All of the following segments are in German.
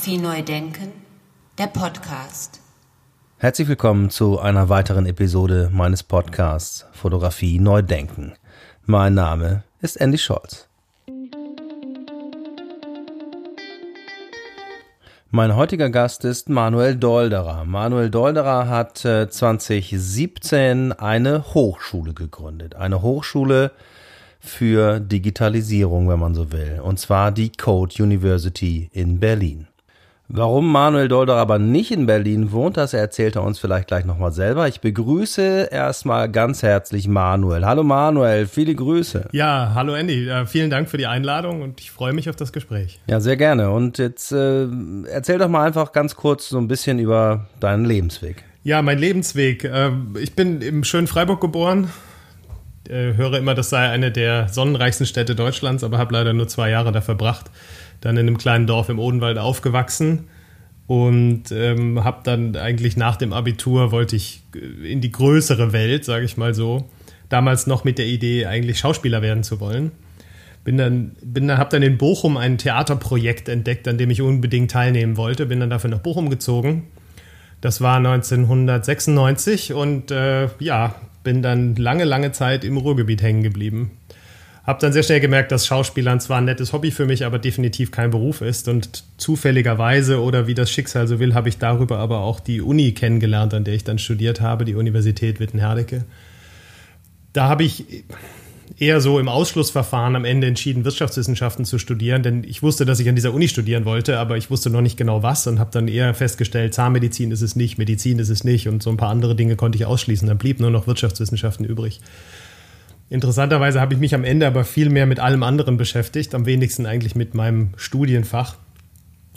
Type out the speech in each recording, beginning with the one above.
Fotografie neu denken, der Podcast. Herzlich willkommen zu einer weiteren Episode meines Podcasts Fotografie neu denken. Mein Name ist Andy Scholz. Mein heutiger Gast ist Manuel Dolderer. Manuel Dolderer hat 2017 äh, eine Hochschule gegründet. Eine Hochschule für Digitalisierung, wenn man so will. Und zwar die Code University in Berlin. Warum Manuel Dolder aber nicht in Berlin wohnt, das erzählt er uns vielleicht gleich nochmal selber. Ich begrüße erstmal ganz herzlich Manuel. Hallo Manuel, viele Grüße. Ja, hallo Andy, äh, vielen Dank für die Einladung und ich freue mich auf das Gespräch. Ja, sehr gerne. Und jetzt äh, erzähl doch mal einfach ganz kurz so ein bisschen über deinen Lebensweg. Ja, mein Lebensweg. Äh, ich bin im schönen Freiburg geboren, äh, höre immer, das sei eine der sonnenreichsten Städte Deutschlands, aber habe leider nur zwei Jahre da verbracht. Dann in einem kleinen Dorf im Odenwald aufgewachsen und ähm, habe dann eigentlich nach dem Abitur wollte ich äh, in die größere Welt, sage ich mal so. Damals noch mit der Idee, eigentlich Schauspieler werden zu wollen. Bin dann, bin dann, habe dann in Bochum ein Theaterprojekt entdeckt, an dem ich unbedingt teilnehmen wollte. Bin dann dafür nach Bochum gezogen. Das war 1996 und äh, ja, bin dann lange, lange Zeit im Ruhrgebiet hängen geblieben. Hab dann sehr schnell gemerkt, dass Schauspielern zwar ein nettes Hobby für mich, aber definitiv kein Beruf ist. Und zufälligerweise oder wie das Schicksal so will, habe ich darüber aber auch die Uni kennengelernt, an der ich dann studiert habe, die Universität Wittenherdecke. Da habe ich eher so im Ausschlussverfahren am Ende entschieden, Wirtschaftswissenschaften zu studieren, denn ich wusste, dass ich an dieser Uni studieren wollte, aber ich wusste noch nicht genau was und habe dann eher festgestellt, Zahnmedizin ist es nicht, Medizin ist es nicht und so ein paar andere Dinge konnte ich ausschließen. Dann blieb nur noch Wirtschaftswissenschaften übrig. Interessanterweise habe ich mich am Ende aber viel mehr mit allem anderen beschäftigt, am wenigsten eigentlich mit meinem Studienfach.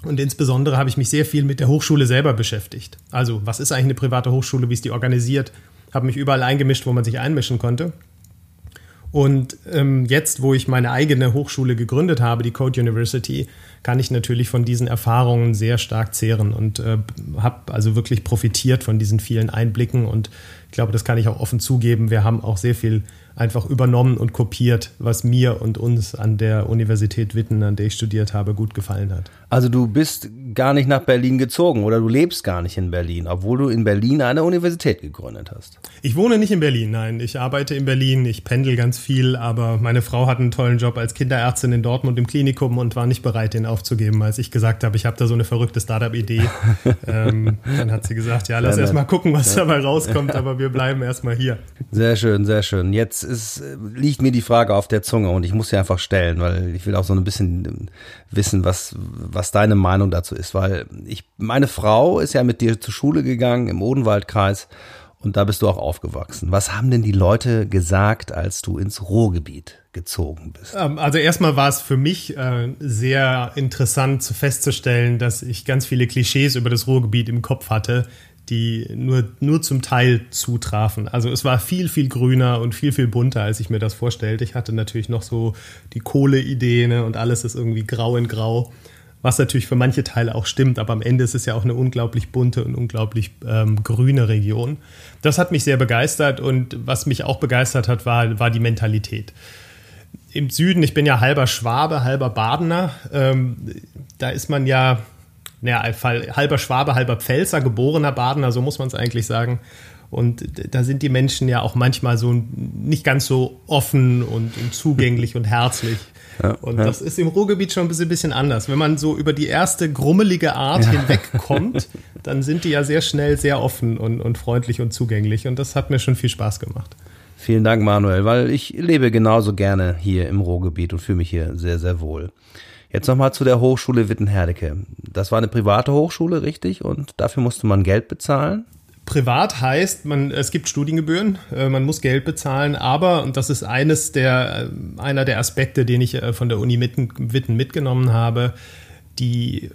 Und insbesondere habe ich mich sehr viel mit der Hochschule selber beschäftigt. Also, was ist eigentlich eine private Hochschule, wie ist die organisiert? Habe mich überall eingemischt, wo man sich einmischen konnte. Und ähm, jetzt, wo ich meine eigene Hochschule gegründet habe, die Code University, kann ich natürlich von diesen Erfahrungen sehr stark zehren und äh, habe also wirklich profitiert von diesen vielen Einblicken. Und ich glaube, das kann ich auch offen zugeben. Wir haben auch sehr viel einfach übernommen und kopiert, was mir und uns an der Universität Witten, an der ich studiert habe, gut gefallen hat. Also du bist gar nicht nach Berlin gezogen oder du lebst gar nicht in Berlin, obwohl du in Berlin eine Universität gegründet hast. Ich wohne nicht in Berlin, nein. Ich arbeite in Berlin, ich pendel ganz viel, aber meine Frau hat einen tollen Job als Kinderärztin in Dortmund im Klinikum und war nicht bereit, den aufzugeben, als ich gesagt habe, ich habe da so eine verrückte Startup-Idee. ähm, dann hat sie gesagt, ja, lass erst mal gucken, was dabei rauskommt, aber wir bleiben erstmal hier. Sehr schön, sehr schön. Jetzt ist, liegt mir die Frage auf der Zunge und ich muss sie einfach stellen, weil ich will auch so ein bisschen wissen, was, was deine Meinung dazu ist, weil ich, meine Frau ist ja mit dir zur Schule gegangen im Odenwaldkreis und da bist du auch aufgewachsen. Was haben denn die Leute gesagt, als du ins Ruhrgebiet gezogen bist? Ähm, also erstmal war es für mich äh, sehr interessant festzustellen, dass ich ganz viele Klischees über das Ruhrgebiet im Kopf hatte, die nur, nur zum Teil zutrafen. Also es war viel, viel grüner und viel, viel bunter, als ich mir das vorstellte. Ich hatte natürlich noch so die Kohleidee ne, und alles ist irgendwie grau in grau, was natürlich für manche Teile auch stimmt, aber am Ende ist es ja auch eine unglaublich bunte und unglaublich ähm, grüne Region. Das hat mich sehr begeistert und was mich auch begeistert hat, war, war die Mentalität. Im Süden, ich bin ja halber Schwabe, halber Badener, ähm, da ist man ja naja, halber Schwabe, halber Pfälzer, geborener Badener, so muss man es eigentlich sagen. Und da sind die Menschen ja auch manchmal so nicht ganz so offen und, und zugänglich und herzlich. Ja, und ja. das ist im Ruhrgebiet schon ein bisschen, bisschen, anders. Wenn man so über die erste grummelige Art ja. hinwegkommt, dann sind die ja sehr schnell sehr offen und, und freundlich und zugänglich. Und das hat mir schon viel Spaß gemacht. Vielen Dank, Manuel, weil ich lebe genauso gerne hier im Ruhrgebiet und fühle mich hier sehr, sehr wohl. Jetzt nochmal zu der Hochschule Wittenherdecke. Das war eine private Hochschule, richtig? Und dafür musste man Geld bezahlen? Privat heißt, man, es gibt Studiengebühren, äh, man muss Geld bezahlen, aber, und das ist eines der, äh, einer der Aspekte, den ich äh, von der Uni Witten mitgenommen habe, die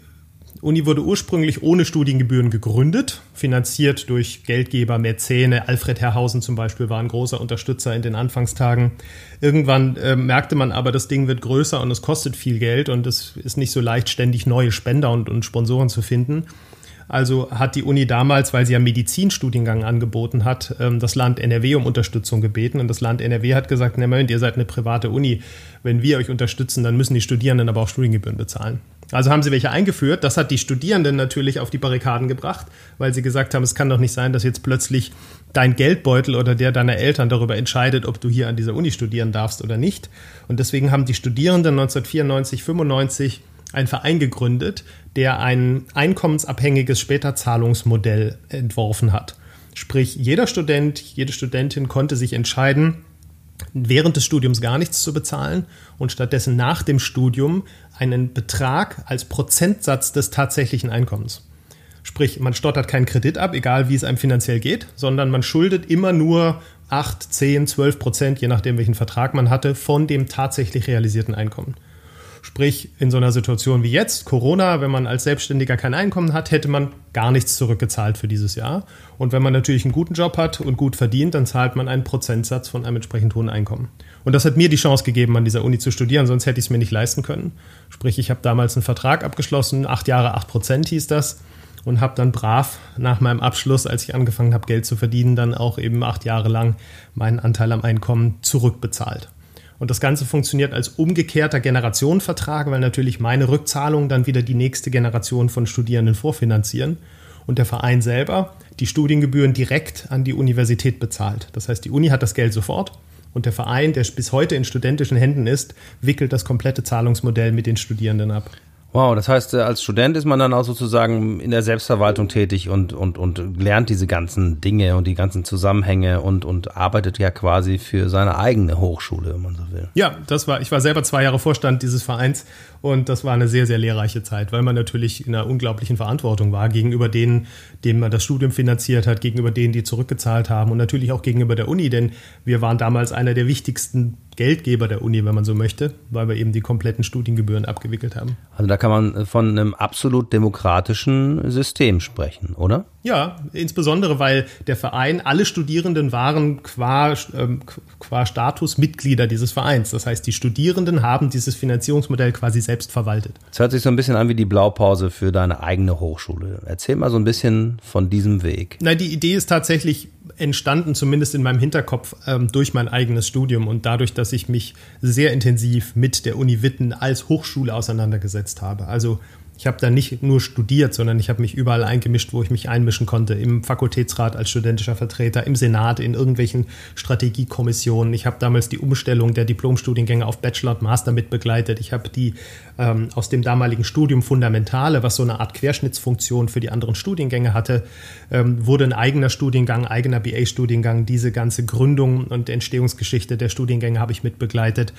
Uni wurde ursprünglich ohne Studiengebühren gegründet, finanziert durch Geldgeber, Mäzene. Alfred Herrhausen zum Beispiel war ein großer Unterstützer in den Anfangstagen. Irgendwann äh, merkte man aber, das Ding wird größer und es kostet viel Geld und es ist nicht so leicht, ständig neue Spender und, und Sponsoren zu finden. Also hat die Uni damals, weil sie ja Medizinstudiengang angeboten hat, ähm, das Land NRW um Unterstützung gebeten. Und das Land NRW hat gesagt, Moment, ihr seid eine private Uni. Wenn wir euch unterstützen, dann müssen die Studierenden aber auch Studiengebühren bezahlen. Also haben sie welche eingeführt. Das hat die Studierenden natürlich auf die Barrikaden gebracht, weil sie gesagt haben, es kann doch nicht sein, dass jetzt plötzlich dein Geldbeutel oder der deiner Eltern darüber entscheidet, ob du hier an dieser Uni studieren darfst oder nicht. Und deswegen haben die Studierenden 1994, 95 einen Verein gegründet, der ein einkommensabhängiges Späterzahlungsmodell entworfen hat. Sprich, jeder Student, jede Studentin konnte sich entscheiden, während des Studiums gar nichts zu bezahlen und stattdessen nach dem Studium einen Betrag als Prozentsatz des tatsächlichen Einkommens. Sprich, man stottert keinen Kredit ab, egal wie es einem finanziell geht, sondern man schuldet immer nur 8, 10, 12 Prozent, je nachdem welchen Vertrag man hatte, von dem tatsächlich realisierten Einkommen. Sprich, in so einer Situation wie jetzt, Corona, wenn man als Selbstständiger kein Einkommen hat, hätte man gar nichts zurückgezahlt für dieses Jahr. Und wenn man natürlich einen guten Job hat und gut verdient, dann zahlt man einen Prozentsatz von einem entsprechend hohen Einkommen. Und das hat mir die Chance gegeben, an dieser Uni zu studieren, sonst hätte ich es mir nicht leisten können. Sprich, ich habe damals einen Vertrag abgeschlossen, acht Jahre, acht Prozent hieß das und habe dann brav nach meinem Abschluss, als ich angefangen habe, Geld zu verdienen, dann auch eben acht Jahre lang meinen Anteil am Einkommen zurückbezahlt. Und das Ganze funktioniert als umgekehrter Generationenvertrag, weil natürlich meine Rückzahlungen dann wieder die nächste Generation von Studierenden vorfinanzieren und der Verein selber die Studiengebühren direkt an die Universität bezahlt. Das heißt, die Uni hat das Geld sofort und der Verein, der bis heute in studentischen Händen ist, wickelt das komplette Zahlungsmodell mit den Studierenden ab. Wow, das heißt, äh, als Student ist man dann auch sozusagen in der Selbstverwaltung tätig und, und, und lernt diese ganzen Dinge und die ganzen Zusammenhänge und, und arbeitet ja quasi für seine eigene Hochschule, wenn man so will. Ja, das war, ich war selber zwei Jahre Vorstand dieses Vereins und das war eine sehr, sehr lehrreiche Zeit, weil man natürlich in einer unglaublichen Verantwortung war gegenüber denen, denen man das Studium finanziert hat, gegenüber denen, die zurückgezahlt haben und natürlich auch gegenüber der Uni, denn wir waren damals einer der wichtigsten Geldgeber der Uni, wenn man so möchte, weil wir eben die kompletten Studiengebühren abgewickelt haben. Also da kann man von einem absolut demokratischen System sprechen, oder? Ja, insbesondere weil der Verein, alle Studierenden waren qua, ähm, qua Status Mitglieder dieses Vereins. Das heißt, die Studierenden haben dieses Finanzierungsmodell quasi selbst verwaltet. Es hört sich so ein bisschen an wie die Blaupause für deine eigene Hochschule. Erzähl mal so ein bisschen von diesem Weg. Na, die Idee ist tatsächlich entstanden, zumindest in meinem Hinterkopf, ähm, durch mein eigenes Studium und dadurch, dass ich mich sehr intensiv mit der Uni Witten als Hochschule auseinandergesetzt habe. Also ich habe da nicht nur studiert, sondern ich habe mich überall eingemischt, wo ich mich einmischen konnte. Im Fakultätsrat als studentischer Vertreter, im Senat, in irgendwelchen Strategiekommissionen. Ich habe damals die Umstellung der Diplomstudiengänge auf Bachelor und Master mitbegleitet. Ich habe die ähm, aus dem damaligen Studium Fundamentale, was so eine Art Querschnittsfunktion für die anderen Studiengänge hatte, ähm, wurde ein eigener Studiengang, eigener BA-Studiengang. Diese ganze Gründung und Entstehungsgeschichte der Studiengänge habe ich mitbegleitet.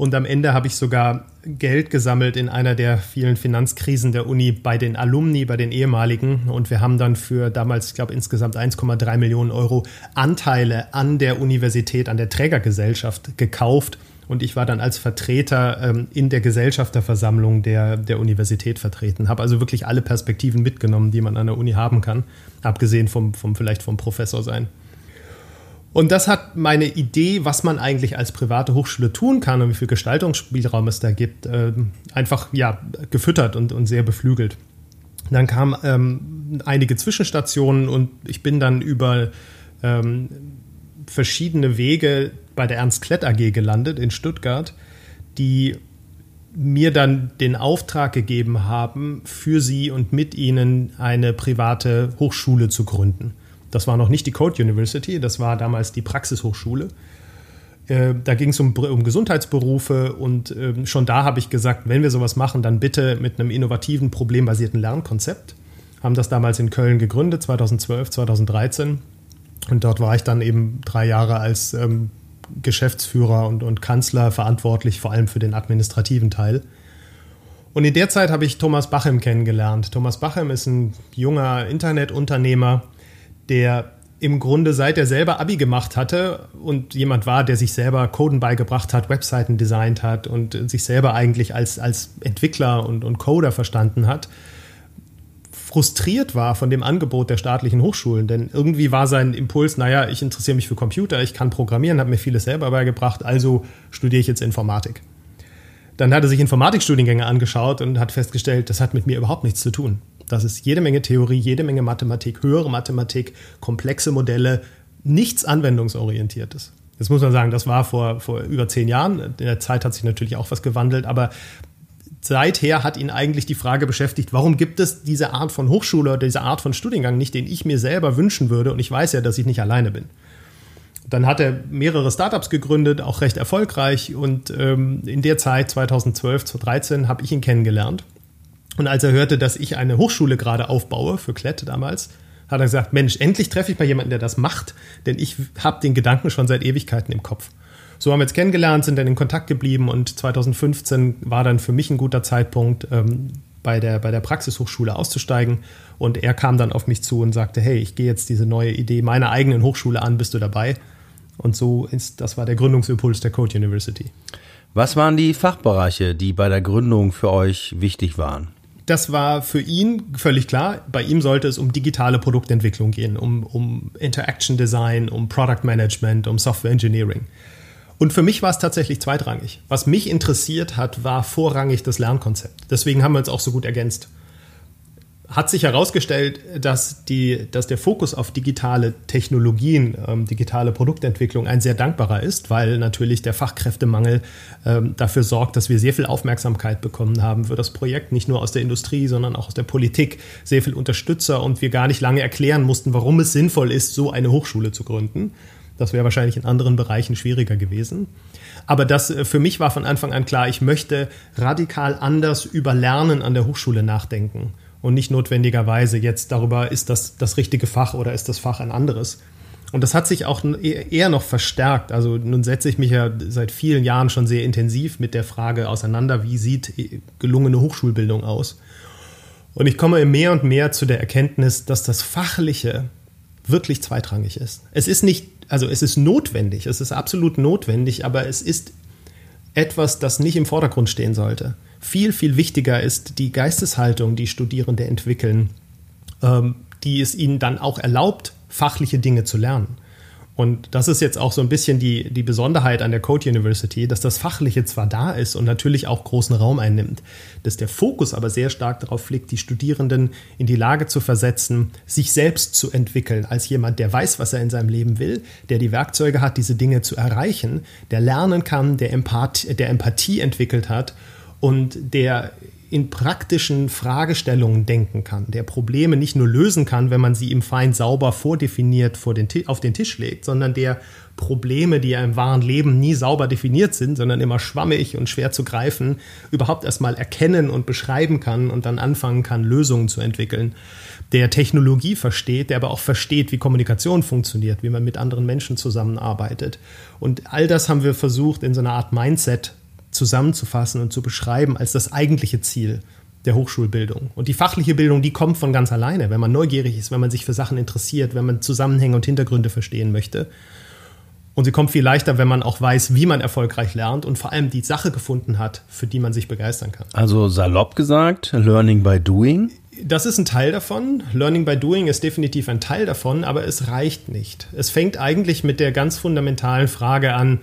Und am Ende habe ich sogar Geld gesammelt in einer der vielen Finanzkrisen der Uni bei den Alumni, bei den ehemaligen. Und wir haben dann für damals, ich glaube, insgesamt 1,3 Millionen Euro Anteile an der Universität, an der Trägergesellschaft gekauft. Und ich war dann als Vertreter ähm, in der Gesellschafterversammlung der, der Universität vertreten. Habe also wirklich alle Perspektiven mitgenommen, die man an der Uni haben kann, abgesehen vom, vom vielleicht vom Professor sein. Und das hat meine Idee, was man eigentlich als private Hochschule tun kann und wie viel Gestaltungsspielraum es da gibt, äh, einfach ja, gefüttert und, und sehr beflügelt. Dann kamen ähm, einige Zwischenstationen und ich bin dann über ähm, verschiedene Wege bei der Ernst Klett AG gelandet in Stuttgart, die mir dann den Auftrag gegeben haben, für sie und mit ihnen eine private Hochschule zu gründen. Das war noch nicht die Code University, das war damals die Praxishochschule. Äh, da ging es um, um, Gesundheitsberufe und äh, schon da habe ich gesagt, wenn wir sowas machen, dann bitte mit einem innovativen, problembasierten Lernkonzept. Haben das damals in Köln gegründet, 2012, 2013. Und dort war ich dann eben drei Jahre als ähm, Geschäftsführer und, und Kanzler verantwortlich, vor allem für den administrativen Teil. Und in der Zeit habe ich Thomas Bachem kennengelernt. Thomas Bachem ist ein junger Internetunternehmer, der im Grunde seit er selber Abi gemacht hatte und jemand war, der sich selber Coden beigebracht hat, Webseiten designt hat und sich selber eigentlich als, als Entwickler und, und Coder verstanden hat, frustriert war von dem Angebot der staatlichen Hochschulen. Denn irgendwie war sein Impuls, naja, ich interessiere mich für Computer, ich kann programmieren, habe mir vieles selber beigebracht, also studiere ich jetzt Informatik. Dann hat er sich Informatikstudiengänge angeschaut und hat festgestellt, das hat mit mir überhaupt nichts zu tun Das ist jede Menge Theorie, jede Menge Mathematik, höhere Mathematik, komplexe Modelle, nichts anwendungsorientiertes. Jetzt muss man sagen, das war vor, vor über zehn Jahren. In der Zeit hat sich natürlich auch was gewandelt, aber seither hat ihn eigentlich die Frage beschäftigt, warum gibt es diese Art von Hochschule oder diese Art von Studiengang nicht, den ich mir selber wünschen würde und ich weiß ja, dass ich nicht alleine bin. Dann hat er mehrere Startups gegründet, auch recht erfolgreich und ähm, in der Zeit 2012, 2013 habe ich ihn kennengelernt. Und als er hörte, dass ich eine Hochschule gerade aufbaue, für Klett damals, hat er gesagt, Mensch, endlich treffe ich mal jemanden, der das macht, denn ich habe den Gedanken schon seit Ewigkeiten im Kopf. So haben wir jetzt kennengelernt, sind dann in Kontakt geblieben und 2015 war dann für mich ein guter Zeitpunkt, ähm, bei der, bei der Praxishochschule auszusteigen. Und er kam dann auf mich zu und sagte, hey, ich gehe jetzt diese neue Idee meiner eigenen Hochschule an, bist du dabei? Und so ist, das war der Gründungsimpuls der Code University. Was waren die Fachbereiche, die bei der Gründung für euch wichtig waren? Das war für ihn völlig klar. Bei ihm sollte es um digitale Produktentwicklung gehen, um, um Interaction Design, um Product Management, um Software Engineering. Und für mich war es tatsächlich zweitrangig. Was mich interessiert hat, war vorrangig das Lernkonzept. Deswegen haben wir uns auch so gut ergänzt hat sich herausgestellt, dass, die, dass der Fokus auf digitale Technologien, ähm, digitale Produktentwicklung ein sehr dankbarer ist, weil natürlich der Fachkräftemangel ähm, dafür sorgt, dass wir sehr viel Aufmerksamkeit bekommen haben für das Projekt, nicht nur aus der Industrie, sondern auch aus der Politik, sehr viel Unterstützer und wir gar nicht lange erklären mussten, warum es sinnvoll ist, so eine Hochschule zu gründen. Das wäre wahrscheinlich in anderen Bereichen schwieriger gewesen. Aber das äh, für mich war von Anfang an klar, ich möchte radikal anders über Lernen an der Hochschule nachdenken und nicht notwendigerweise jetzt darüber, ist das das richtige Fach oder ist das Fach ein anderes. Und das hat sich auch e-, eher noch verstärkt. Also nun setze ich mich ja seit vielen Jahren schon sehr intensiv mit der Frage auseinander, wie sieht gelungene Hochschulbildung aus. Und ich komme mehr und mehr zu der Erkenntnis, dass das Fachliche wirklich zweitrangig ist. Es ist nicht, also es ist notwendig, es ist absolut notwendig, aber es ist etwas, das nicht im Vordergrund stehen sollte viel, viel wichtiger ist die Geisteshaltung, die Studierende entwickeln, ähm, die es ihnen dann auch erlaubt, fachliche Dinge zu lernen. Und das ist jetzt auch so ein bisschen die, die Besonderheit an der Code University, dass das Fachliche zwar da ist und natürlich auch großen Raum einnimmt, dass der Fokus aber sehr stark darauf liegt, die Studierenden in die Lage zu versetzen, sich selbst zu entwickeln, als jemand, der weiß, was er in seinem Leben will, der die Werkzeuge hat, diese Dinge zu erreichen, der lernen kann, der, Empath der Empathie entwickelt hat und der in praktischen Fragestellungen denken kann, der Probleme nicht nur lösen kann, wenn man sie ihm fein sauber vordefiniert vor den, auf den Tisch legt, sondern der Probleme, die ja im wahren Leben nie sauber definiert sind, sondern immer schwammig und schwer zu greifen, überhaupt erstmal erkennen und beschreiben kann und dann anfangen kann, Lösungen zu entwickeln. Der Technologie versteht, der aber auch versteht, wie Kommunikation funktioniert, wie man mit anderen Menschen zusammenarbeitet. Und all das haben wir versucht, in so einer Art Mindset zusammenzufassen und zu beschreiben als das eigentliche Ziel der Hochschulbildung. Und die fachliche Bildung, die kommt von ganz alleine, wenn man neugierig ist, wenn man sich für Sachen interessiert, wenn man Zusammenhänge und Hintergründe verstehen möchte. Und sie kommt viel leichter, wenn man auch weiß, wie man erfolgreich lernt und vor allem die Sache gefunden hat, für die man sich begeistern kann. Also salopp gesagt, Learning by Doing. Das ist ein Teil davon. Learning by Doing ist definitiv ein Teil davon, aber es reicht nicht. Es fängt eigentlich mit der ganz fundamentalen Frage an,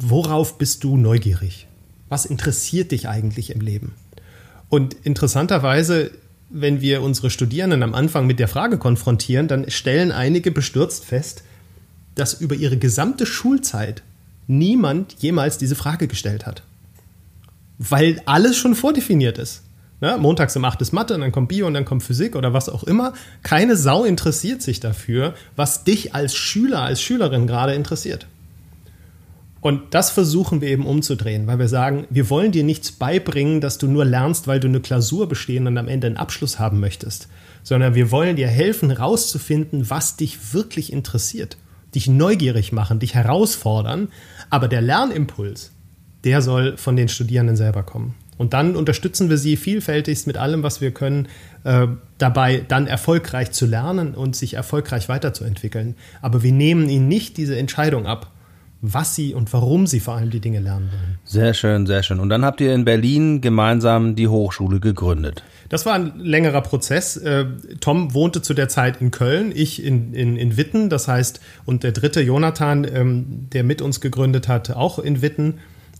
worauf bist du neugierig? Was interessiert dich eigentlich im Leben? Und interessanterweise, wenn wir unsere Studierenden am Anfang mit der Frage konfrontieren, dann stellen einige bestürzt fest, dass über ihre gesamte Schulzeit niemand jemals diese Frage gestellt hat. Weil alles schon vordefiniert ist. Ja, montags um 8 ist Mathe, und dann kommt Bio und dann kommt Physik oder was auch immer. Keine Sau interessiert sich dafür, was dich als Schüler, als Schülerin gerade interessiert. Und das versuchen wir eben umzudrehen, weil wir sagen, wir wollen dir nichts beibringen, dass du nur lernst, weil du eine Klausur bestehen und am Ende einen Abschluss haben möchtest, sondern wir wollen dir helfen, herauszufinden, was dich wirklich interessiert, dich neugierig machen, dich herausfordern, aber der Lernimpuls, der soll von den Studierenden selber kommen. Und dann unterstützen wir sie vielfältigst mit allem, was wir können, äh, dabei dann erfolgreich zu lernen und sich erfolgreich weiterzuentwickeln. Aber wir nehmen ihnen nicht diese Entscheidung ab, was sie und warum sie vor allem die Dinge lernen wollen. Sehr schön, sehr schön. Und dann habt ihr in Berlin gemeinsam die Hochschule gegründet. Das war ein längerer Prozess. Äh, Tom wohnte zu der Zeit in Köln, ich in, in, in Witten. Das heißt, und der dritte Jonathan, ähm, der mit uns gegründet hat, auch in Witten.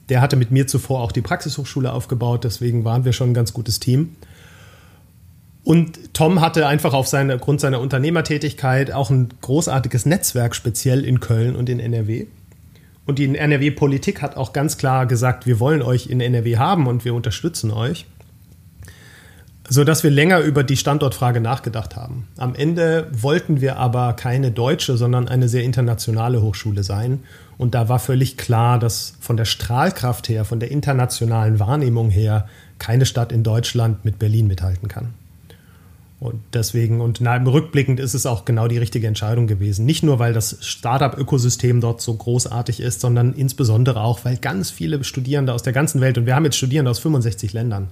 Der hatte mit mir zuvor auch die Praxishochschule aufgebaut. Deswegen waren wir schon ein ganz gutes Team. Und Tom hatte einfach auf seine, aufgrund seiner Unternehmertätigkeit auch ein großartiges Netzwerk, speziell in Köln und in NRW. Und die NRW-Politik hat auch ganz klar gesagt, wir wollen euch in NRW haben und wir unterstützen euch. Sodass wir länger über die Standortfrage nachgedacht haben. Am Ende wollten wir aber keine deutsche, sondern eine sehr internationale Hochschule sein. Und da war völlig klar, dass von der Strahlkraft her, von der internationalen Wahrnehmung her, keine Stadt in Deutschland mit Berlin mithalten kann. Und deswegen, und rückblickend ist es auch genau die richtige Entscheidung gewesen. Nicht nur, weil das Startup-Ökosystem dort so großartig ist, sondern insbesondere auch, weil ganz viele Studierende aus der ganzen Welt, und wir haben jetzt Studierende aus 65 Ländern,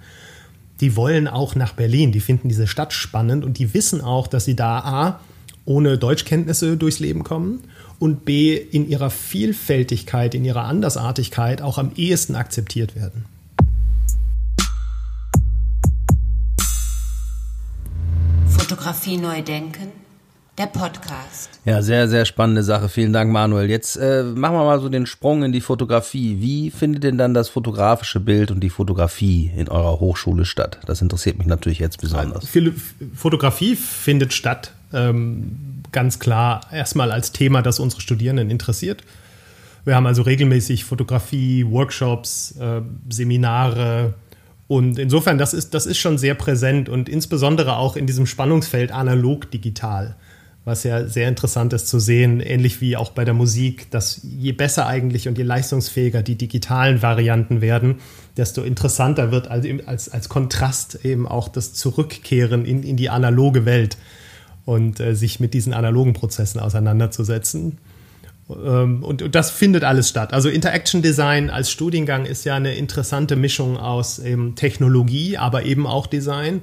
die wollen auch nach Berlin, die finden diese Stadt spannend und die wissen auch, dass sie da A, ohne Deutschkenntnisse durchs Leben kommen und B, in ihrer Vielfältigkeit, in ihrer Andersartigkeit auch am ehesten akzeptiert werden. Fotografie neu denken, der Podcast. Ja, sehr, sehr spannende Sache. Vielen Dank, Manuel. Jetzt äh, machen wir mal so den Sprung in die Fotografie. Wie findet denn dann das fotografische Bild und die Fotografie in eurer Hochschule statt? Das interessiert mich natürlich jetzt besonders. Fotografie findet statt, ähm, ganz klar erstmal als Thema, das unsere Studierenden interessiert. Wir haben also regelmäßig Fotografie, Workshops, äh, Seminare, und insofern, das ist, das ist schon sehr präsent und insbesondere auch in diesem Spannungsfeld analog-digital, was ja sehr interessant ist zu sehen, ähnlich wie auch bei der Musik, dass je besser eigentlich und je leistungsfähiger die digitalen Varianten werden, desto interessanter wird als, als, als Kontrast eben auch das Zurückkehren in, in die analoge Welt und äh, sich mit diesen analogen Prozessen auseinanderzusetzen. Ähm, und, das findet alles statt. Also Interaction Design als Studiengang ist ja eine interessante Mischung aus eben Technologie, aber eben auch Design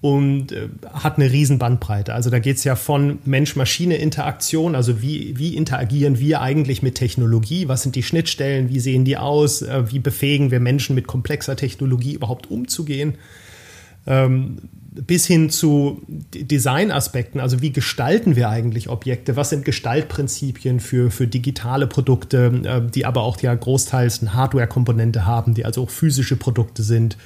und äh, hat eine riesen Bandbreite. Also da geht es ja von Mensch-Maschine-Interaktion, also wie, wie interagieren wir eigentlich mit Technologie, was sind die Schnittstellen, wie sehen die aus, äh, wie befähigen wir Menschen mit komplexer Technologie überhaupt umzugehen. Ähm, bis hin zu Designaspekten, also wie gestalten wir eigentlich Objekte, was sind Gestaltprinzipien für, für digitale Produkte, äh, die aber auch ja großteils eine Hardware-Komponente haben, die also auch physische Produkte sind.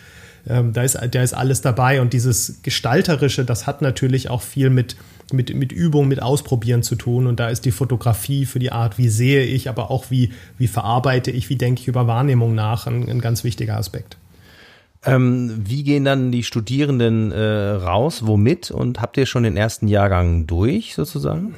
Ähm, da, ist, da ist alles dabei und dieses Gestalterische, das hat natürlich auch viel mit, mit, mit Übung, mit Ausprobieren zu tun und da ist die Fotografie für die Art, wie sehe ich, aber auch wie, wie verarbeite ich, wie denke ich über Wahrnehmung nach, ein, ein ganz wichtiger Aspekt. Ähm, wie gehen dann die Studierenden äh, raus? Womit? Und habt ihr schon den ersten Jahrgang durch, sozusagen?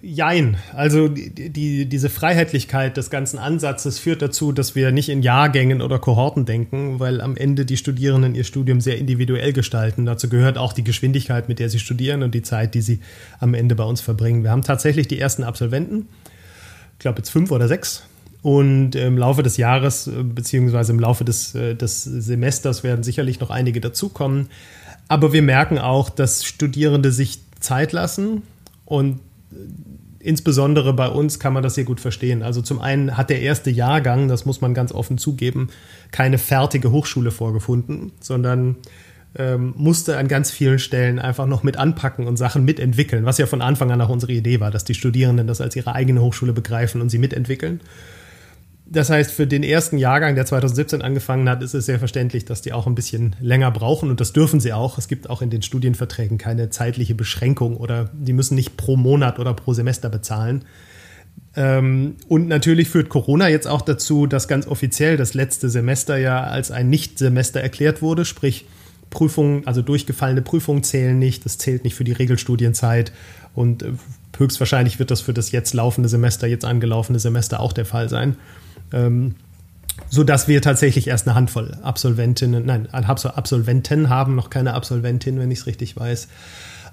Jein. Also die, die, diese Freiheitlichkeit des ganzen Ansatzes führt dazu, dass wir nicht in Jahrgängen oder Kohorten denken, weil am Ende die Studierenden ihr Studium sehr individuell gestalten. Dazu gehört auch die Geschwindigkeit, mit der sie studieren und die Zeit, die sie am Ende bei uns verbringen. Wir haben tatsächlich die ersten Absolventen, ich glaube jetzt fünf oder sechs, und im Laufe des Jahres, äh, beziehungsweise im Laufe des, äh, des Semesters werden sicherlich noch einige dazukommen. Aber wir merken auch, dass Studierende sich Zeit lassen und äh, insbesondere bei uns kann man das sehr gut verstehen. Also zum einen hat der erste Jahrgang, das muss man ganz offen zugeben, keine fertige Hochschule vorgefunden, sondern ähm, musste an ganz vielen Stellen einfach noch mit anpacken und Sachen mitentwickeln, was ja von Anfang an auch unsere Idee war, dass die Studierenden das als ihre eigene Hochschule begreifen und sie mitentwickeln. Das heißt, für den ersten Jahrgang, der 2017 angefangen hat, ist es sehr verständlich, dass die auch ein bisschen länger brauchen und das dürfen sie auch. Es gibt auch in den Studienverträgen keine zeitliche Beschränkung oder die müssen nicht pro Monat oder pro Semester bezahlen. Ähm, und natürlich führt Corona jetzt auch dazu, dass ganz offiziell das letzte Semester ja als ein Nicht-Semester erklärt wurde, sprich Prüfungen, also durchgefallene Prüfungen zählen nicht, das zählt nicht für die Regelstudienzeit und äh, höchstwahrscheinlich wird das für das jetzt laufende Semester, jetzt angelaufene Semester auch der Fall sein. Ähm, so dass wir tatsächlich erst eine Handvoll Absolventinnen, nein, Absolventen haben, noch keine Absolventin, wenn ich es richtig weiß.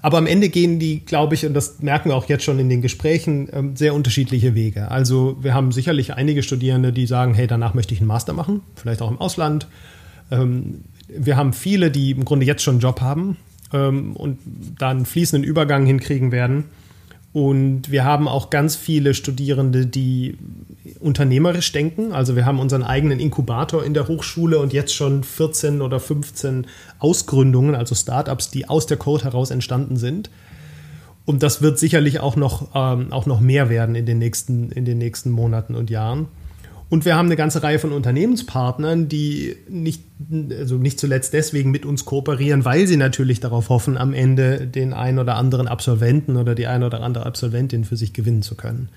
Aber am Ende gehen die, glaube ich, und das merken wir auch jetzt schon in den Gesprächen, ähm, sehr unterschiedliche Wege. Also wir haben sicherlich einige Studierende, die sagen, hey, danach möchte ich einen Master machen, vielleicht auch im Ausland. Ähm, wir haben viele, die im Grunde jetzt schon einen Job haben ähm, und da einen fließenden Übergang hinkriegen werden. Und wir haben auch ganz viele Studierende, die unternehmerisch denken. Also wir haben unseren eigenen Inkubator in der Hochschule und jetzt schon 14 oder 15 Ausgründungen, also Startups, die aus der Code heraus entstanden sind. Und das wird sicherlich auch noch, ähm, auch noch mehr werden in den, nächsten, in den nächsten Monaten und Jahren. Und wir haben eine ganze Reihe von Unternehmenspartnern, die nicht, also nicht zuletzt deswegen mit uns kooperieren, weil sie natürlich darauf hoffen, am Ende den einen oder anderen Absolventen oder die eine oder andere Absolventin für sich gewinnen zu können.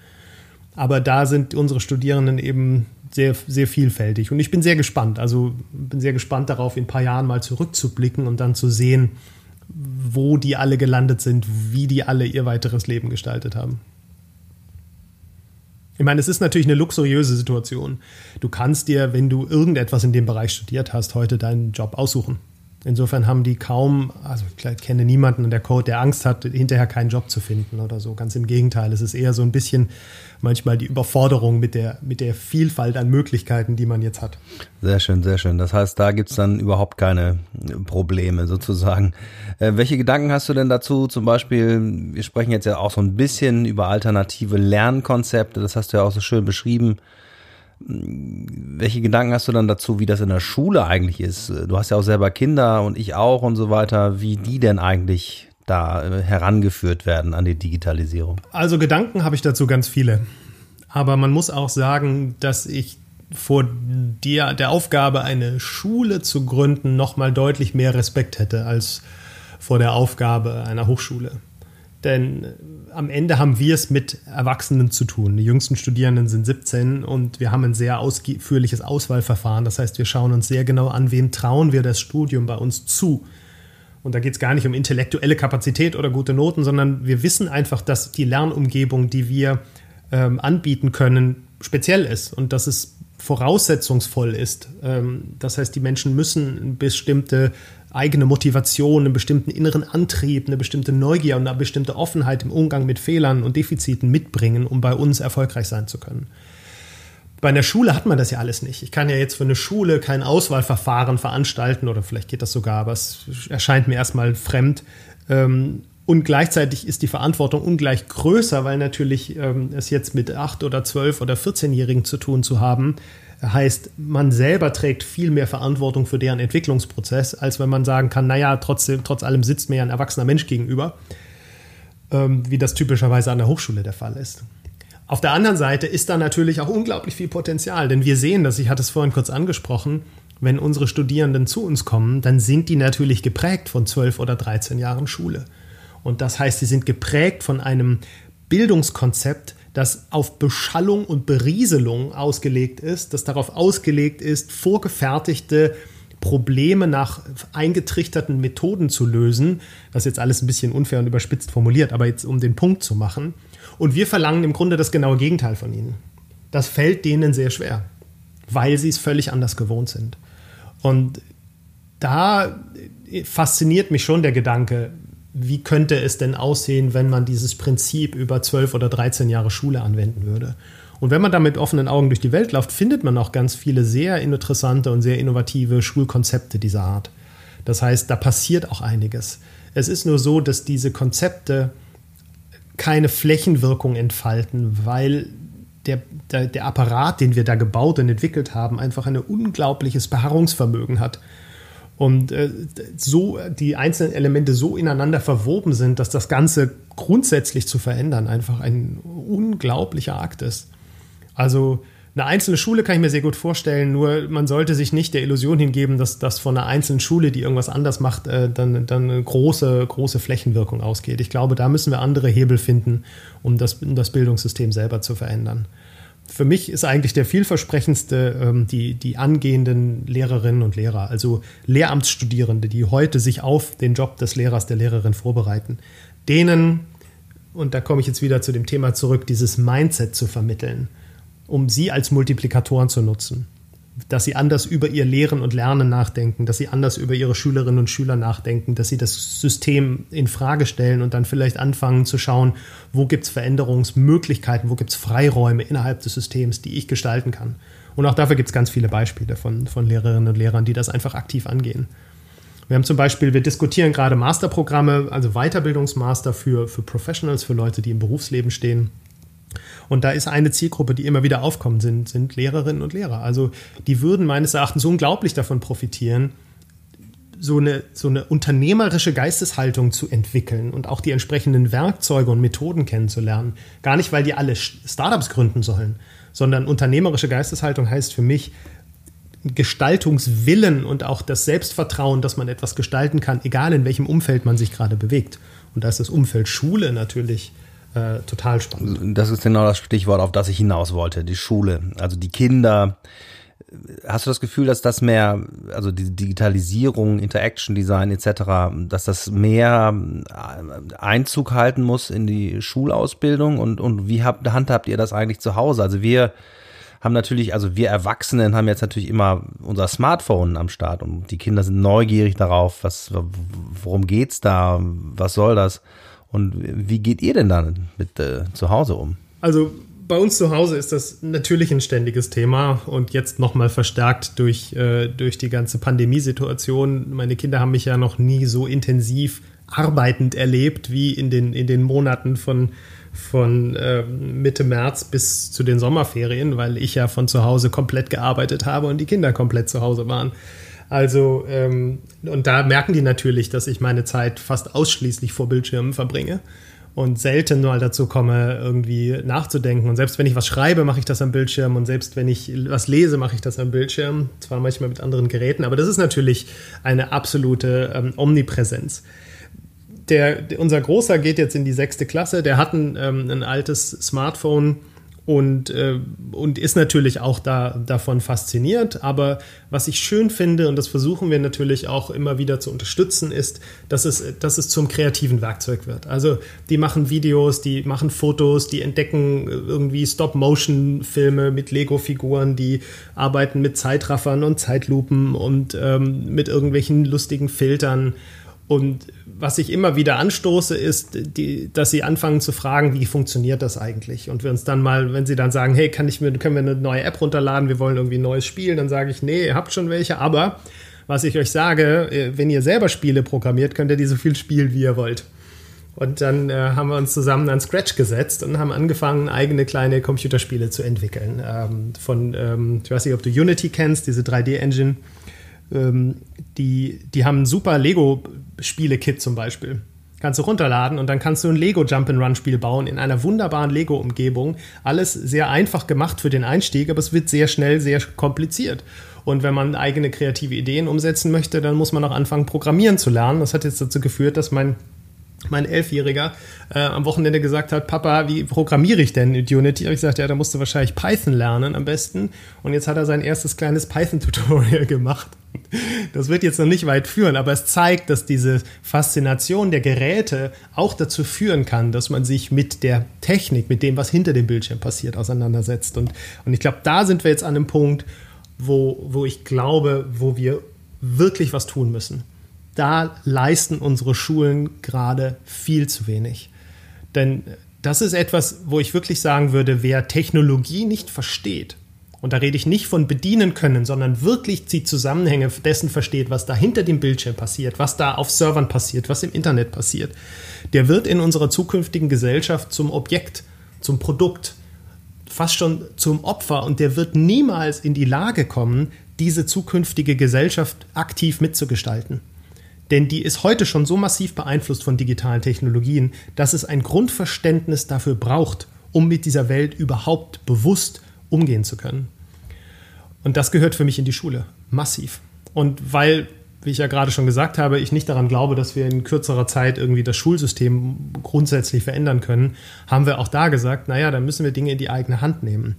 Aber da sind unsere Studierenden eben sehr, sehr vielfältig. Und ich bin sehr gespannt. Also bin sehr gespannt darauf, in ein paar Jahren mal zurückzublicken und dann zu sehen, wo die alle gelandet sind, wie die alle ihr weiteres Leben gestaltet haben. Ich meine, es ist natürlich eine luxuriöse Situation. Du kannst dir, wenn du irgendetwas in dem Bereich studiert hast, heute deinen Job aussuchen. Insofern haben die kaum, also ich kenne niemanden in der Code, der Angst hat, hinterher keinen Job zu finden oder so. Ganz im Gegenteil. Es ist eher so ein bisschen manchmal die Überforderung mit der, mit der Vielfalt an Möglichkeiten, die man jetzt hat. Sehr schön, sehr schön. Das heißt, da gibt's dann überhaupt keine Probleme sozusagen. Äh, welche Gedanken hast du denn dazu? Zum Beispiel, wir sprechen jetzt ja auch so ein bisschen über alternative Lernkonzepte. Das hast du ja auch so schön beschrieben. Welche Gedanken hast du dann dazu, wie das in der Schule eigentlich ist? Du hast ja auch selber Kinder und ich auch und so weiter, wie die denn eigentlich da äh, herangeführt werden an die Digitalisierung? Also Gedanken habe ich dazu ganz viele. Aber man muss auch sagen, dass ich vor der, der Aufgabe, eine Schule zu gründen, noch mal deutlich mehr Respekt hätte als vor der Aufgabe einer Hochschule. Denn am Ende haben wir es mit Erwachsenen zu tun. Die jüngsten Studierenden sind 17 und wir haben ein sehr ausführliches Auswahlverfahren. Das heißt, wir schauen uns sehr genau an, wem trauen wir das Studium bei uns zu. Und da geht es gar nicht um intellektuelle Kapazität oder gute Noten, sondern wir wissen einfach, dass die Lernumgebung, die wir ähm, anbieten können, speziell ist und dass es voraussetzungsvoll ist. Ähm, das heißt, die Menschen müssen bestimmte eigene Motivation, einen bestimmten inneren Antrieb, eine bestimmte Neugier und eine bestimmte Offenheit im Umgang mit Fehlern und Defiziten mitbringen, um bei uns erfolgreich sein zu können. Bei einer Schule hat man das ja alles nicht. Ich kann ja jetzt für eine Schule kein Auswahlverfahren veranstalten oder vielleicht geht das sogar, aber es erscheint mir erstmal fremd. Ähm, und gleichzeitig ist die Verantwortung ungleich größer, weil natürlich ähm, es jetzt mit acht oder zwölf oder 14-Jährigen zu tun zu haben, heißt, man selber trägt viel mehr Verantwortung für deren Entwicklungsprozess, als wenn man sagen kann, naja, trotzdem, trotz allem sitzt mir ja ein erwachsener Mensch gegenüber, ähm, wie das typischerweise an der Hochschule der Fall ist. Auf der anderen Seite ist da natürlich auch unglaublich viel Potenzial, denn wir sehen das, ich hatte es vorhin kurz angesprochen, wenn unsere Studierenden zu uns kommen, dann sind die natürlich geprägt von 12 oder 13 Jahren Schule. Und das heißt, sie sind geprägt von einem Bildungskonzept, das auf Beschallung und Berieselung ausgelegt ist, das darauf ausgelegt ist, vorgefertigte Probleme nach eingetrichterten Methoden zu lösen. Das ist jetzt alles ein bisschen unfair und überspitzt formuliert, aber jetzt um den Punkt zu machen. Und wir verlangen im Grunde das genaue Gegenteil von ihnen. Das fällt denen sehr schwer, weil sie es völlig anders gewohnt sind. Und da fasziniert mich schon der Gedanke, wie könnte es denn aussehen, wenn man dieses Prinzip über 12 oder 13 Jahre Schule anwenden würde. Und wenn man da mit offenen Augen durch die Welt läuft, findet man auch ganz viele sehr interessante und sehr innovative Schulkonzepte dieser Art. Das heißt, da passiert auch einiges. Es ist nur so, dass diese Konzepte keine Flächenwirkung entfalten, weil der, der, der Apparat, den wir da gebaut und entwickelt haben, einfach ein unglaubliches Beharrungsvermögen hat und äh, so die einzelnen Elemente so ineinander verwoben sind, dass das Ganze grundsätzlich zu verändern einfach ein unglaublicher Akt ist. Also eine einzelne Schule kann ich mir sehr gut vorstellen, nur man sollte sich nicht der Illusion hingeben, dass das von einer einzelnen Schule, die irgendwas anders macht, äh, dann, dann eine große, große Flächenwirkung ausgeht. Ich glaube, da müssen wir andere Hebel finden, um das, um das Bildungssystem selber zu verändern für mich ist eigentlich der vielversprechendste ähm, die, die angehenden Lehrerinnen und Lehrer, also Lehramtsstudierende, die heute sich auf den Job des Lehrers, der Lehrerin vorbereiten. Denen, und da komme ich jetzt wieder zu dem Thema zurück, dieses Mindset zu vermitteln, um sie als Multiplikatoren zu nutzen dass sie anders über ihr Lehren und Lernen nachdenken, dass sie anders über ihre Schülerinnen und Schüler nachdenken, dass sie das System in Frage stellen und dann vielleicht anfangen zu schauen, wo gibt es Veränderungsmöglichkeiten, wo gibt es Freiräume innerhalb des Systems, die ich gestalten kann. Und auch dafür gibt es ganz viele Beispiele von, von Lehrerinnen und Lehrern, die das einfach aktiv angehen. Wir haben zum Beispiel, wir diskutieren gerade Masterprogramme, also Weiterbildungsmaster für, für Professionals, für Leute, die im Berufsleben stehen. Und da ist eine Zielgruppe, die immer wieder aufkommen, sind, sind Lehrerinnen und Lehrer. Also die würden meines Erachtens unglaublich davon profitieren, so eine, so eine unternehmerische Geisteshaltung zu entwickeln und auch die entsprechenden Werkzeuge und Methoden kennenzulernen. Gar nicht, weil die alle Startups gründen sollen, sondern unternehmerische Geisteshaltung heißt für mich Gestaltungswillen und auch das Selbstvertrauen, dass man etwas gestalten kann, egal in welchem Umfeld man sich gerade bewegt. Und da ist das Umfeld Schule natürlich äh, total spannend. Das ist genau das Stichwort, auf das ich hinaus wollte, die Schule. Also die Kinder Hast du das Gefühl, dass das mehr, also die Digitalisierung, Interaction Design etc., dass das mehr äh, Einzug halten muss in die Schulausbildung und, und wie habt, handhabt ihr das eigentlich zu Hause? Also wir haben natürlich, also wir Erwachsenen haben jetzt natürlich immer unser Smartphone am Start und die Kinder sind neugierig darauf, was, worum geht's da, was soll das? Und wie geht ihr denn dann mit äh, zu Hause um? Also bei uns zu Hause ist das natürlich ein ständiges Thema und jetzt nochmal verstärkt durch, äh, durch die ganze Pandemiesituation. Meine Kinder haben mich ja noch nie so intensiv arbeitend erlebt wie in den, in den Monaten von, von äh, Mitte März bis zu den Sommerferien, weil ich ja von zu Hause komplett gearbeitet habe und die Kinder komplett zu Hause waren. Also, ähm, und da merken die natürlich, dass ich meine Zeit fast ausschließlich vor Bildschirmen verbringe und selten mal dazu komme, irgendwie nachzudenken. Und selbst wenn ich was schreibe, mache ich das am Bildschirm und selbst wenn ich was lese, mache ich das am Bildschirm. Zwar manchmal mit anderen Geräten, aber das ist natürlich eine absolute ähm, Omnipräsenz. Der, unser Großer geht jetzt in die sechste Klasse, der hat ein, ähm, ein altes Smartphone und, äh, und ist natürlich auch da, davon fasziniert. Aber was ich schön finde, und das versuchen wir natürlich auch immer wieder zu unterstützen, ist, dass es, dass es zum kreativen Werkzeug wird. Also die machen Videos, die machen Fotos, die entdecken irgendwie Stop-Motion-Filme mit Lego-Figuren, die arbeiten mit Zeitraffern und Zeitlupen und ähm, mit irgendwelchen lustigen Filtern. Und was ich immer wieder anstoße, ist, die, dass sie anfangen zu fragen, wie funktioniert das eigentlich? Und wir uns dann mal, wenn sie dann sagen, hey, kann ich mir, können wir eine neue App runterladen, wir wollen irgendwie ein neues Spiel, dann sage ich, nee, ihr habt schon welche, aber was ich euch sage, äh, wenn ihr selber Spiele programmiert, könnt ihr die so viel spielen, wie ihr wollt. Und dann äh, haben wir uns zusammen an Scratch gesetzt und haben angefangen, eigene kleine Computerspiele zu entwickeln. Ähm, von, ähm, ich weiß nicht, ob du Unity kennst, diese 3D-Engine. Ähm, die, die haben ein super Lego-Spiele-Kit zum Beispiel. Kannst du runterladen und dann kannst du ein Lego Jump'n'Run-Spiel bauen in einer wunderbaren Lego-Umgebung. Alles sehr einfach gemacht für den Einstieg, aber es wird sehr schnell sehr kompliziert. Und wenn man eigene kreative Ideen umsetzen möchte, dann muss man auch anfangen, Programmieren zu lernen. Das hat jetzt dazu geführt, dass mein mein Elfjähriger äh, am Wochenende gesagt hat, Papa, wie programmiere ich denn in Unity? Habe ich gesagt, ja, da musst du wahrscheinlich Python lernen am besten. Und jetzt hat er sein erstes kleines Python-Tutorial gemacht. Das wird jetzt noch nicht weit führen, aber es zeigt, dass diese Faszination der Geräte auch dazu führen kann, dass man sich mit der Technik, mit dem, was hinter dem Bildschirm passiert, auseinandersetzt. Und, und ich glaube, da sind wir jetzt an einem Punkt, wo, wo ich glaube, wo wir wirklich was tun müssen da leisten unsere Schulen gerade viel zu wenig. Denn das ist etwas, wo ich wirklich sagen würde, wer Technologie nicht versteht, und da rede ich nicht von bedienen können, sondern wirklich die Zusammenhänge dessen versteht, was da hinter dem Bildschirm passiert, was da auf Servern passiert, was im Internet passiert, der wird in unserer zukünftigen Gesellschaft zum Objekt, zum Produkt, fast schon zum Opfer und der wird niemals in die Lage kommen, diese zukünftige Gesellschaft aktiv mitzugestalten. Denn die ist heute schon so massiv beeinflusst von digitalen Technologien, dass es ein Grundverständnis dafür braucht, um mit dieser Welt überhaupt bewusst umgehen zu können. Und das gehört für mich in die Schule, massiv. Und weil, wie ich ja gerade schon gesagt habe, ich nicht daran glaube, dass wir in kürzerer Zeit irgendwie das Schulsystem grundsätzlich verändern können, haben wir auch da gesagt, naja, dann müssen wir Dinge in die eigene Hand nehmen.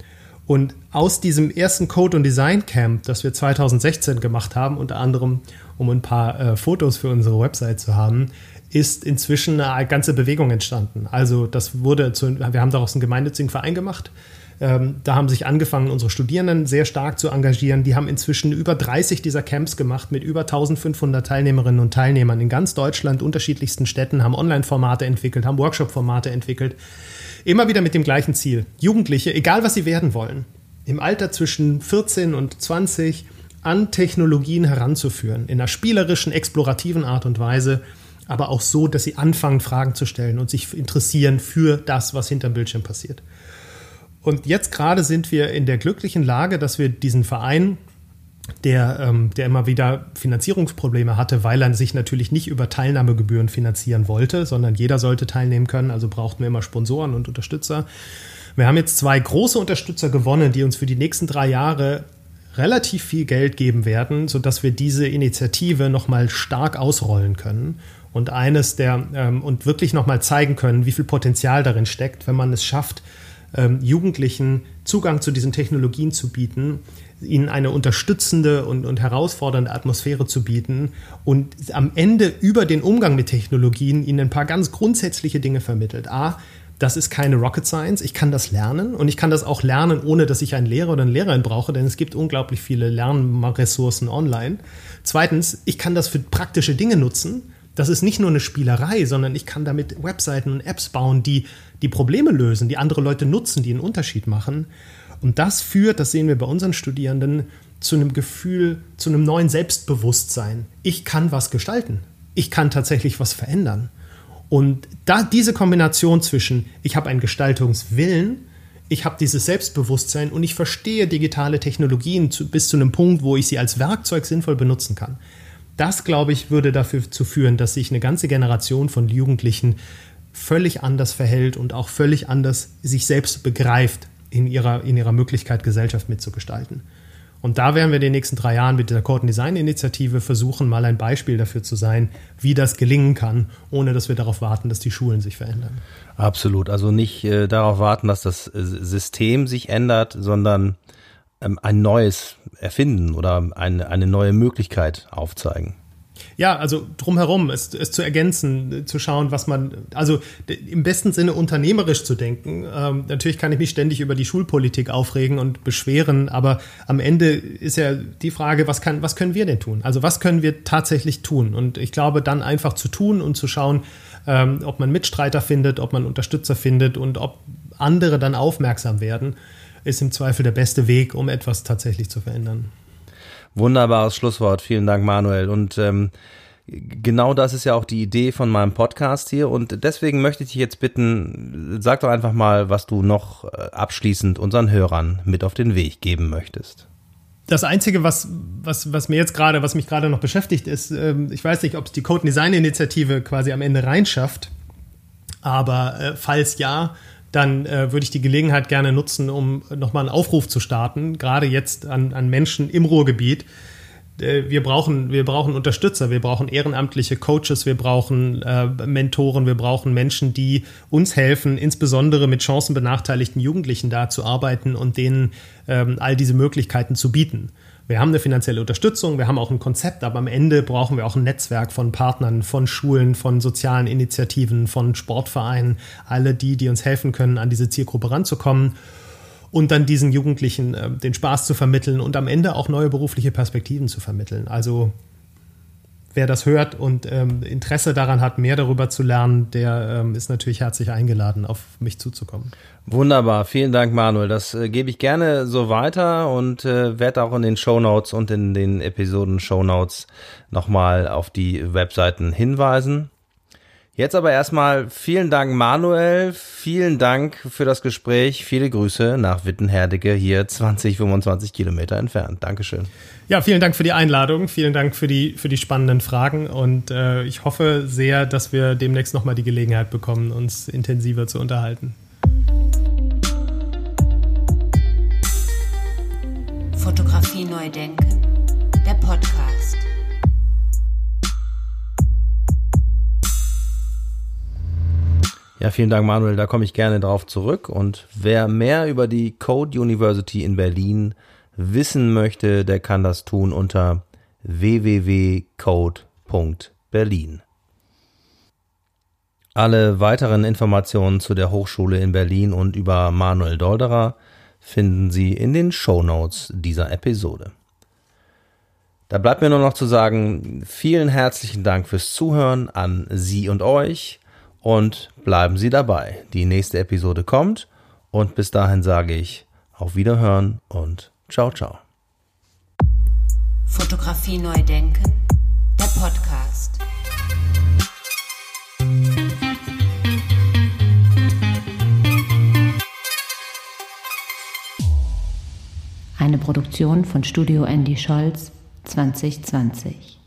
Und aus diesem ersten Code- und Design Camp, das wir 2016 gemacht haben, unter anderem um ein paar äh, Fotos für unsere Website zu haben, ist inzwischen eine ganze Bewegung entstanden. Also das wurde zu, wir haben daraus einen gemeinnützigen Verein gemacht. Ähm, da haben sich angefangen, unsere Studierenden sehr stark zu engagieren. Die haben inzwischen über 30 dieser Camps gemacht mit über 1500 Teilnehmerinnen und Teilnehmern in ganz Deutschland, unterschiedlichsten Städten, haben Online-Formate entwickelt, haben Workshop-Formate entwickelt. Immer wieder mit dem gleichen Ziel. Jugendliche, egal was sie werden wollen, im Alter zwischen 14 und 20 an Technologien heranzuführen, in einer spielerischen, explorativen Art und Weise, aber auch so, dass sie anfangen, Fragen zu stellen und sich interessieren für das, was hinterm Bildschirm passiert. Und jetzt gerade sind wir in der glücklichen Lage, dass wir diesen Verein der, ähm, der immer wieder Finanzierungsprobleme hatte, weil er sich natürlich nicht über Teilnahmegebühren finanzieren wollte, sondern jeder sollte teilnehmen können. Also brauchten wir immer Sponsoren und Unterstützer. Wir haben jetzt zwei große Unterstützer gewonnen, die uns für die nächsten drei Jahre relativ viel Geld geben werden, sodass wir diese Initiative nochmal stark ausrollen können und eines der ähm, und wirklich nochmal zeigen können, wie viel Potenzial darin steckt, wenn man es schafft, ähm, Jugendlichen Zugang zu diesen Technologien zu bieten, ihnen eine unterstützende und, und herausfordernde Atmosphäre zu bieten und am Ende über den Umgang mit Technologien ihnen ein paar ganz grundsätzliche Dinge vermittelt. A, das ist keine Rocket Science. Ich kann das lernen und ich kann das auch lernen, ohne dass ich einen Lehrer oder eine Lehrerin brauche, denn es gibt unglaublich viele Lernressourcen online. Zweitens, ich kann das für praktische Dinge nutzen. Das ist nicht nur eine Spielerei, sondern ich kann damit Webseiten und Apps bauen, die die Probleme lösen, die andere Leute nutzen, die einen Unterschied machen. Und das führt, das sehen wir bei unseren Studierenden, zu einem Gefühl, zu einem neuen Selbstbewusstsein. Ich kann was gestalten. Ich kann tatsächlich was verändern. Und da diese Kombination zwischen, ich habe einen Gestaltungswillen, ich habe dieses Selbstbewusstsein und ich verstehe digitale Technologien zu, bis zu einem Punkt, wo ich sie als Werkzeug sinnvoll benutzen kann. Das, glaube ich, würde dafür zu führen, dass sich eine ganze Generation von Jugendlichen völlig anders verhält und auch völlig anders sich selbst begreift in ihrer, in ihrer Möglichkeit, Gesellschaft mitzugestalten. Und da werden wir in den nächsten drei Jahren mit dieser Code Design Initiative versuchen, mal ein Beispiel dafür zu sein, wie das gelingen kann, ohne dass wir darauf warten, dass die Schulen sich verändern. Absolut. Also nicht äh, darauf warten, dass das äh, System sich ändert, sondern ähm, ein neues erfinden oder eine, eine neue Möglichkeit aufzeigen. Ja, also drumherum, es, es zu ergänzen, zu schauen, was man, also im besten Sinne unternehmerisch zu denken. Ähm, natürlich kann ich mich ständig über die Schulpolitik aufregen und beschweren, aber am Ende ist ja die Frage, was, kann, was können wir denn tun? Also was können wir tatsächlich tun? Und ich glaube, dann einfach zu tun und zu schauen, ähm, ob man Mitstreiter findet, ob man Unterstützer findet und ob andere dann aufmerksam werden, ist im Zweifel der beste Weg, um etwas tatsächlich zu verändern. Wunderbares Schlusswort. Vielen Dank, Manuel. Und ähm, genau das ist ja auch die Idee von meinem Podcast hier. Und deswegen möchte ich dich jetzt bitten, sag doch einfach mal, was du noch äh, abschließend unseren Hörern mit auf den Weg geben möchtest. Das Einzige, was, was, was mir jetzt gerade, was mich gerade noch beschäftigt, ist, ähm, ich weiß nicht, ob es die Code Design Initiative quasi am Ende reinschafft, aber äh, falls ja, dann äh, würde ich die Gelegenheit gerne nutzen, um nochmal einen Aufruf zu starten, gerade jetzt an, an Menschen im Ruhrgebiet. Äh, wir, brauchen, wir brauchen Unterstützer, wir brauchen ehrenamtliche Coaches, wir brauchen äh, Mentoren, wir brauchen Menschen, die uns helfen, insbesondere mit chancenbenachteiligten Jugendlichen da zu arbeiten und denen ähm, all diese Möglichkeiten zu bieten. Wir haben eine finanzielle Unterstützung, wir haben auch ein Konzept, aber am Ende brauchen wir auch ein Netzwerk von Partnern, von Schulen, von sozialen Initiativen, von Sportvereinen, alle die, die uns helfen können, an diese Zielgruppe ranzukommen und dann diesen Jugendlichen äh, den Spaß zu vermitteln und am Ende auch neue berufliche Perspektiven zu vermitteln. Also wer das hört und ähm, Interesse daran hat, mehr darüber zu lernen, der ähm, ist natürlich herzlich eingeladen, auf mich zuzukommen. Wunderbar, vielen Dank, Manuel. Das äh, gebe ich gerne so weiter und äh, werde auch in den Show Notes und in den Episoden Show Notes nochmal auf die Webseiten hinweisen. Jetzt aber erstmal vielen Dank, Manuel. Vielen Dank für das Gespräch. Viele Grüße nach Wittenherdecke, hier 20, 25 Kilometer entfernt. Dankeschön. Ja, vielen Dank für die Einladung. Vielen Dank für die, für die spannenden Fragen. Und äh, ich hoffe sehr, dass wir demnächst nochmal die Gelegenheit bekommen, uns intensiver zu unterhalten. Fotografie neu denken, der Podcast. Ja, vielen Dank, Manuel. Da komme ich gerne drauf zurück. Und wer mehr über die Code University in Berlin wissen möchte, der kann das tun unter www.code.berlin. Alle weiteren Informationen zu der Hochschule in Berlin und über Manuel Dolderer finden Sie in den Show Notes dieser Episode. Da bleibt mir nur noch zu sagen, vielen herzlichen Dank fürs Zuhören an Sie und euch und bleiben Sie dabei. Die nächste Episode kommt und bis dahin sage ich auf Wiederhören und ciao, ciao. Fotografie neu denken, der Podcast. Eine Produktion von Studio Andy Scholz 2020.